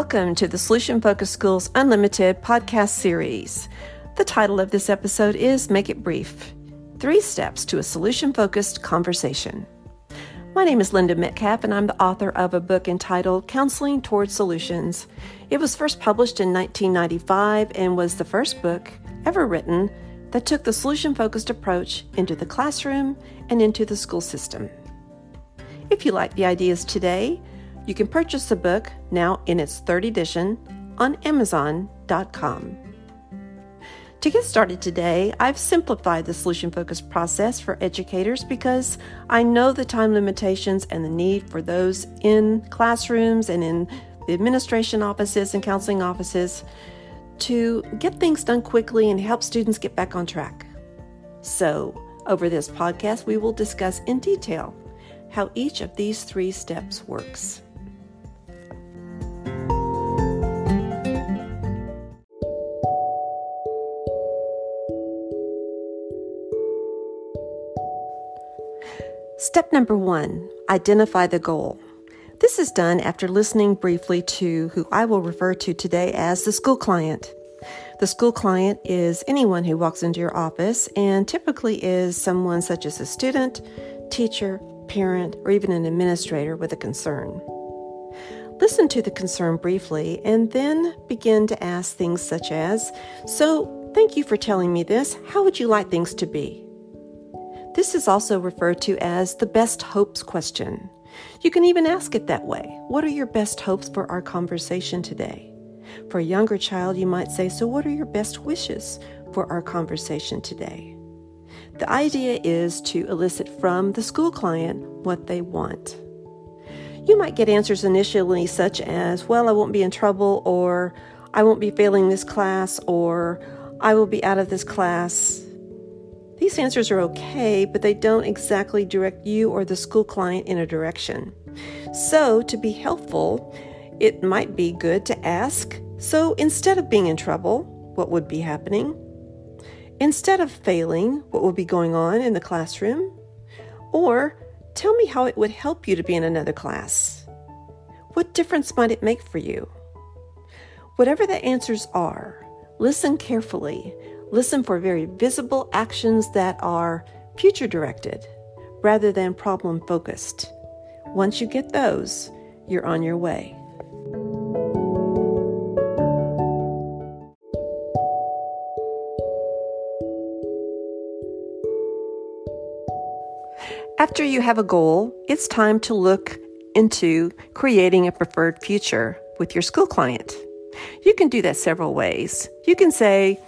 Welcome to the Solution Focused Schools Unlimited podcast series. The title of this episode is Make It Brief Three Steps to a Solution Focused Conversation. My name is Linda Metcalf, and I'm the author of a book entitled Counseling Towards Solutions. It was first published in 1995 and was the first book ever written that took the solution focused approach into the classroom and into the school system. If you like the ideas today, you can purchase the book, now in its third edition, on Amazon.com. To get started today, I've simplified the solution focused process for educators because I know the time limitations and the need for those in classrooms and in the administration offices and counseling offices to get things done quickly and help students get back on track. So, over this podcast, we will discuss in detail how each of these three steps works. Step number one identify the goal. This is done after listening briefly to who I will refer to today as the school client. The school client is anyone who walks into your office and typically is someone such as a student, teacher, parent, or even an administrator with a concern. Listen to the concern briefly and then begin to ask things such as So, thank you for telling me this. How would you like things to be? This is also referred to as the best hopes question. You can even ask it that way. What are your best hopes for our conversation today? For a younger child, you might say, So, what are your best wishes for our conversation today? The idea is to elicit from the school client what they want. You might get answers initially, such as, Well, I won't be in trouble, or I won't be failing this class, or I will be out of this class. These answers are okay, but they don't exactly direct you or the school client in a direction. So, to be helpful, it might be good to ask so instead of being in trouble, what would be happening? Instead of failing, what would be going on in the classroom? Or tell me how it would help you to be in another class. What difference might it make for you? Whatever the answers are, listen carefully Listen for very visible actions that are future directed rather than problem focused. Once you get those, you're on your way. After you have a goal, it's time to look into creating a preferred future with your school client. You can do that several ways. You can say,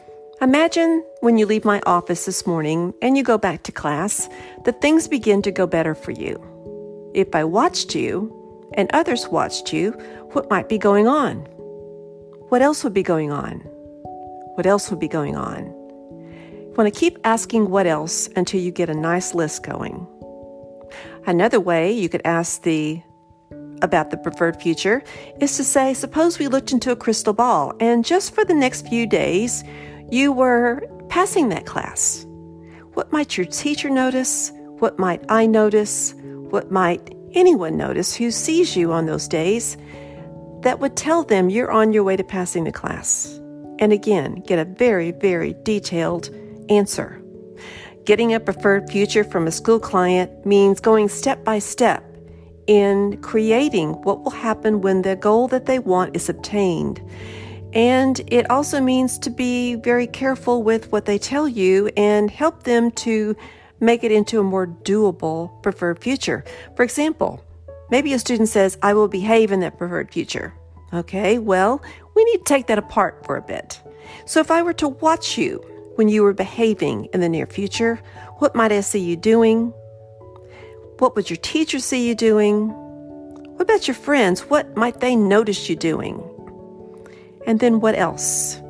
Imagine when you leave my office this morning and you go back to class that things begin to go better for you. If I watched you and others watched you, what might be going on? What else would be going on? What else would be going on? You want to keep asking what else until you get a nice list going. Another way you could ask the about the preferred future is to say, suppose we looked into a crystal ball and just for the next few days, you were passing that class. What might your teacher notice? What might I notice? What might anyone notice who sees you on those days that would tell them you're on your way to passing the class? And again, get a very, very detailed answer. Getting a preferred future from a school client means going step by step in creating what will happen when the goal that they want is obtained. And it also means to be very careful with what they tell you and help them to make it into a more doable preferred future. For example, maybe a student says, I will behave in that preferred future. Okay, well, we need to take that apart for a bit. So if I were to watch you when you were behaving in the near future, what might I see you doing? What would your teacher see you doing? What about your friends? What might they notice you doing? And then what else?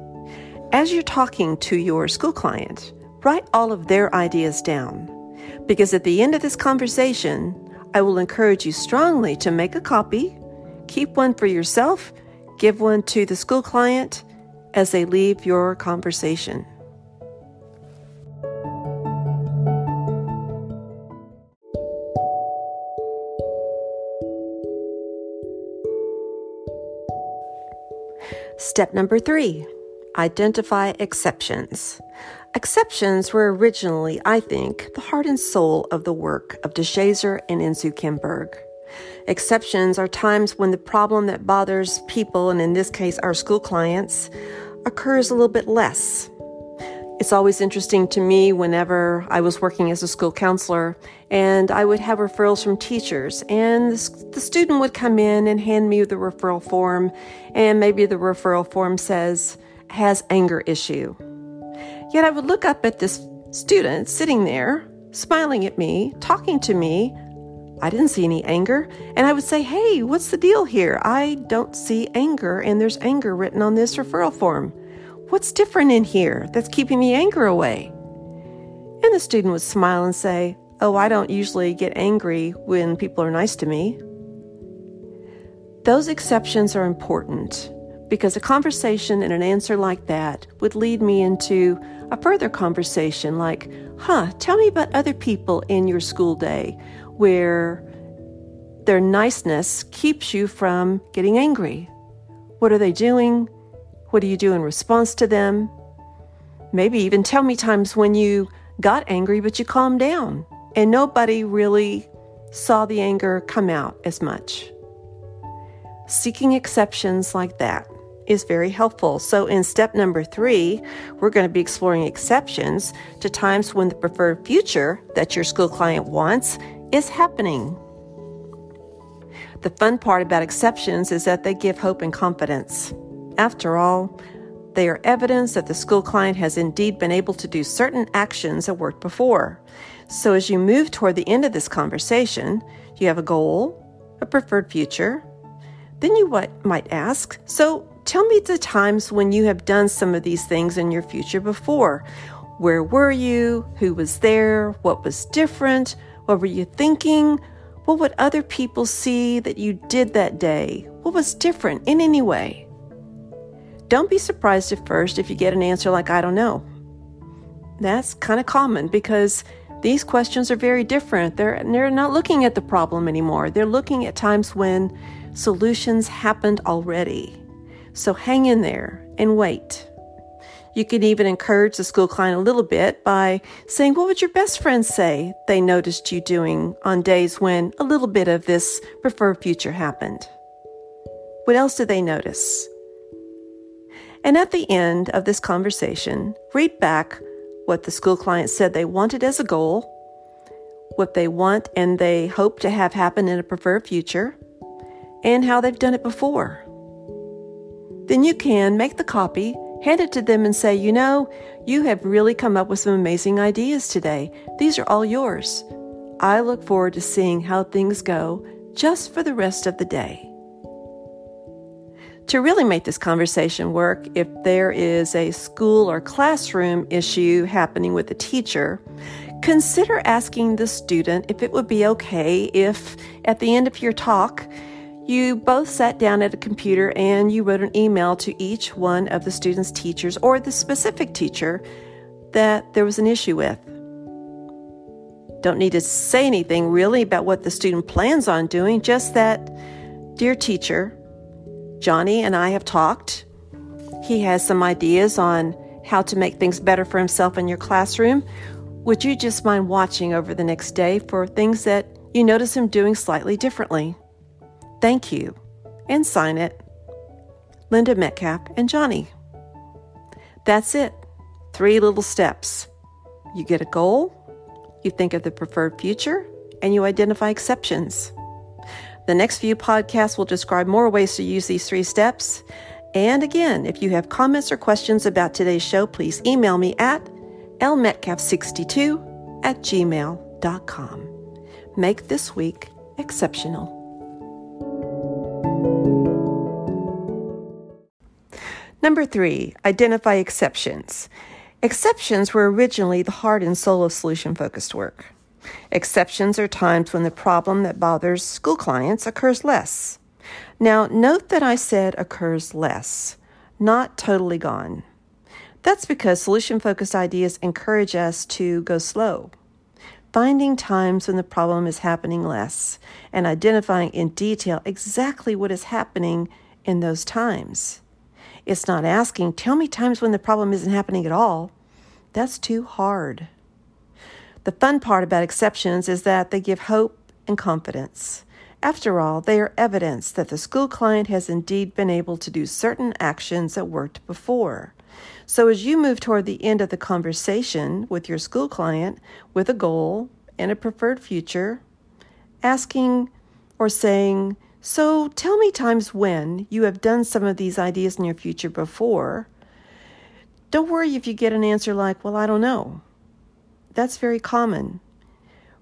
As you're talking to your school client, write all of their ideas down. Because at the end of this conversation, I will encourage you strongly to make a copy, keep one for yourself, give one to the school client as they leave your conversation. Step number three identify exceptions. Exceptions were originally, I think, the heart and soul of the work of DeShazer and Insoo Kim Berg. Exceptions are times when the problem that bothers people, and in this case our school clients, occurs a little bit less. It's always interesting to me whenever I was working as a school counselor and I would have referrals from teachers, and the student would come in and hand me the referral form, and maybe the referral form says, has anger issue. Yet I would look up at this student sitting there, smiling at me, talking to me. I didn't see any anger. And I would say, Hey, what's the deal here? I don't see anger, and there's anger written on this referral form. What's different in here that's keeping the anger away? And the student would smile and say, Oh, I don't usually get angry when people are nice to me. Those exceptions are important because a conversation and an answer like that would lead me into a further conversation like, huh, tell me about other people in your school day where their niceness keeps you from getting angry. What are they doing? What do you do in response to them? Maybe even tell me times when you got angry but you calmed down and nobody really saw the anger come out as much. Seeking exceptions like that is very helpful. So, in step number three, we're going to be exploring exceptions to times when the preferred future that your school client wants is happening. The fun part about exceptions is that they give hope and confidence. After all, they are evidence that the school client has indeed been able to do certain actions that worked before. So, as you move toward the end of this conversation, you have a goal, a preferred future. Then you might ask, So, Tell me the times when you have done some of these things in your future before. Where were you? Who was there? What was different? What were you thinking? What would other people see that you did that day? What was different in any way? Don't be surprised at first if you get an answer like, I don't know. That's kind of common because these questions are very different. They're, they're not looking at the problem anymore. They're looking at times when solutions happened already. So hang in there and wait. You can even encourage the school client a little bit by saying, What would your best friends say they noticed you doing on days when a little bit of this preferred future happened? What else did they notice? And at the end of this conversation, read back what the school client said they wanted as a goal, what they want and they hope to have happen in a preferred future, and how they've done it before then you can make the copy, hand it to them, and say, You know, you have really come up with some amazing ideas today. These are all yours. I look forward to seeing how things go just for the rest of the day. To really make this conversation work, if there is a school or classroom issue happening with a teacher, consider asking the student if it would be okay if, at the end of your talk, you both sat down at a computer and you wrote an email to each one of the student's teachers or the specific teacher that there was an issue with. Don't need to say anything really about what the student plans on doing, just that, dear teacher, Johnny and I have talked. He has some ideas on how to make things better for himself in your classroom. Would you just mind watching over the next day for things that you notice him doing slightly differently? Thank you, and sign it. Linda Metcalf and Johnny. That's it. Three little steps. You get a goal, you think of the preferred future, and you identify exceptions. The next few podcasts will describe more ways to use these three steps. And again, if you have comments or questions about today's show, please email me at lmetcalf62 at gmail.com. Make this week exceptional. Number three, identify exceptions. Exceptions were originally the heart and soul of solution focused work. Exceptions are times when the problem that bothers school clients occurs less. Now, note that I said occurs less, not totally gone. That's because solution focused ideas encourage us to go slow, finding times when the problem is happening less and identifying in detail exactly what is happening in those times. It's not asking, tell me times when the problem isn't happening at all. That's too hard. The fun part about exceptions is that they give hope and confidence. After all, they are evidence that the school client has indeed been able to do certain actions that worked before. So, as you move toward the end of the conversation with your school client with a goal and a preferred future, asking or saying, So, tell me times when you have done some of these ideas in your future before. Don't worry if you get an answer like, Well, I don't know. That's very common.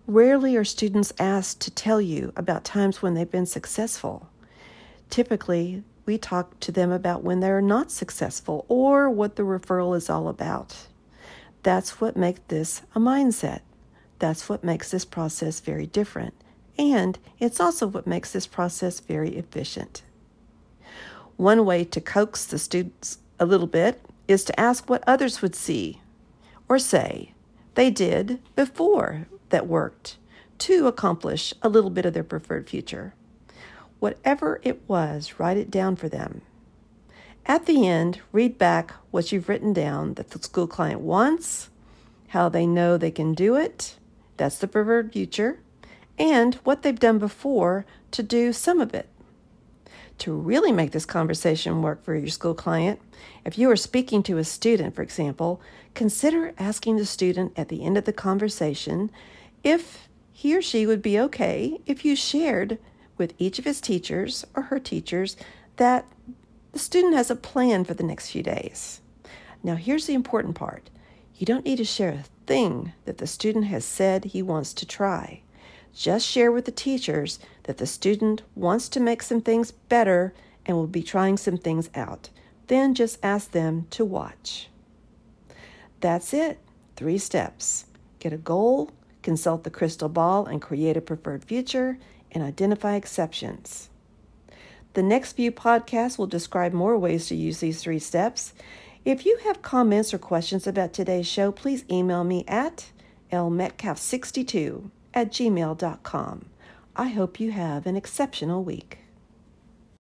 Rarely are students asked to tell you about times when they've been successful. Typically, we talk to them about when they're not successful or what the referral is all about. That's what makes this a mindset. That's what makes this process very different. And it's also what makes this process very efficient. One way to coax the students a little bit is to ask what others would see or say they did before that worked to accomplish a little bit of their preferred future. Whatever it was, write it down for them. At the end, read back what you've written down that the school client wants, how they know they can do it, that's the preferred future, and what they've done before to do some of it. To really make this conversation work for your school client, if you are speaking to a student, for example, consider asking the student at the end of the conversation if he or she would be okay if you shared with each of his teachers or her teachers that the student has a plan for the next few days. Now, here's the important part you don't need to share a thing that the student has said he wants to try. Just share with the teachers that the student wants to make some things better and will be trying some things out. Then just ask them to watch. That's it. Three steps get a goal, consult the crystal ball and create a preferred future, and identify exceptions. The next few podcasts will describe more ways to use these three steps. If you have comments or questions about today's show, please email me at lmetcalf62 at gmail.com. I hope you have an exceptional week.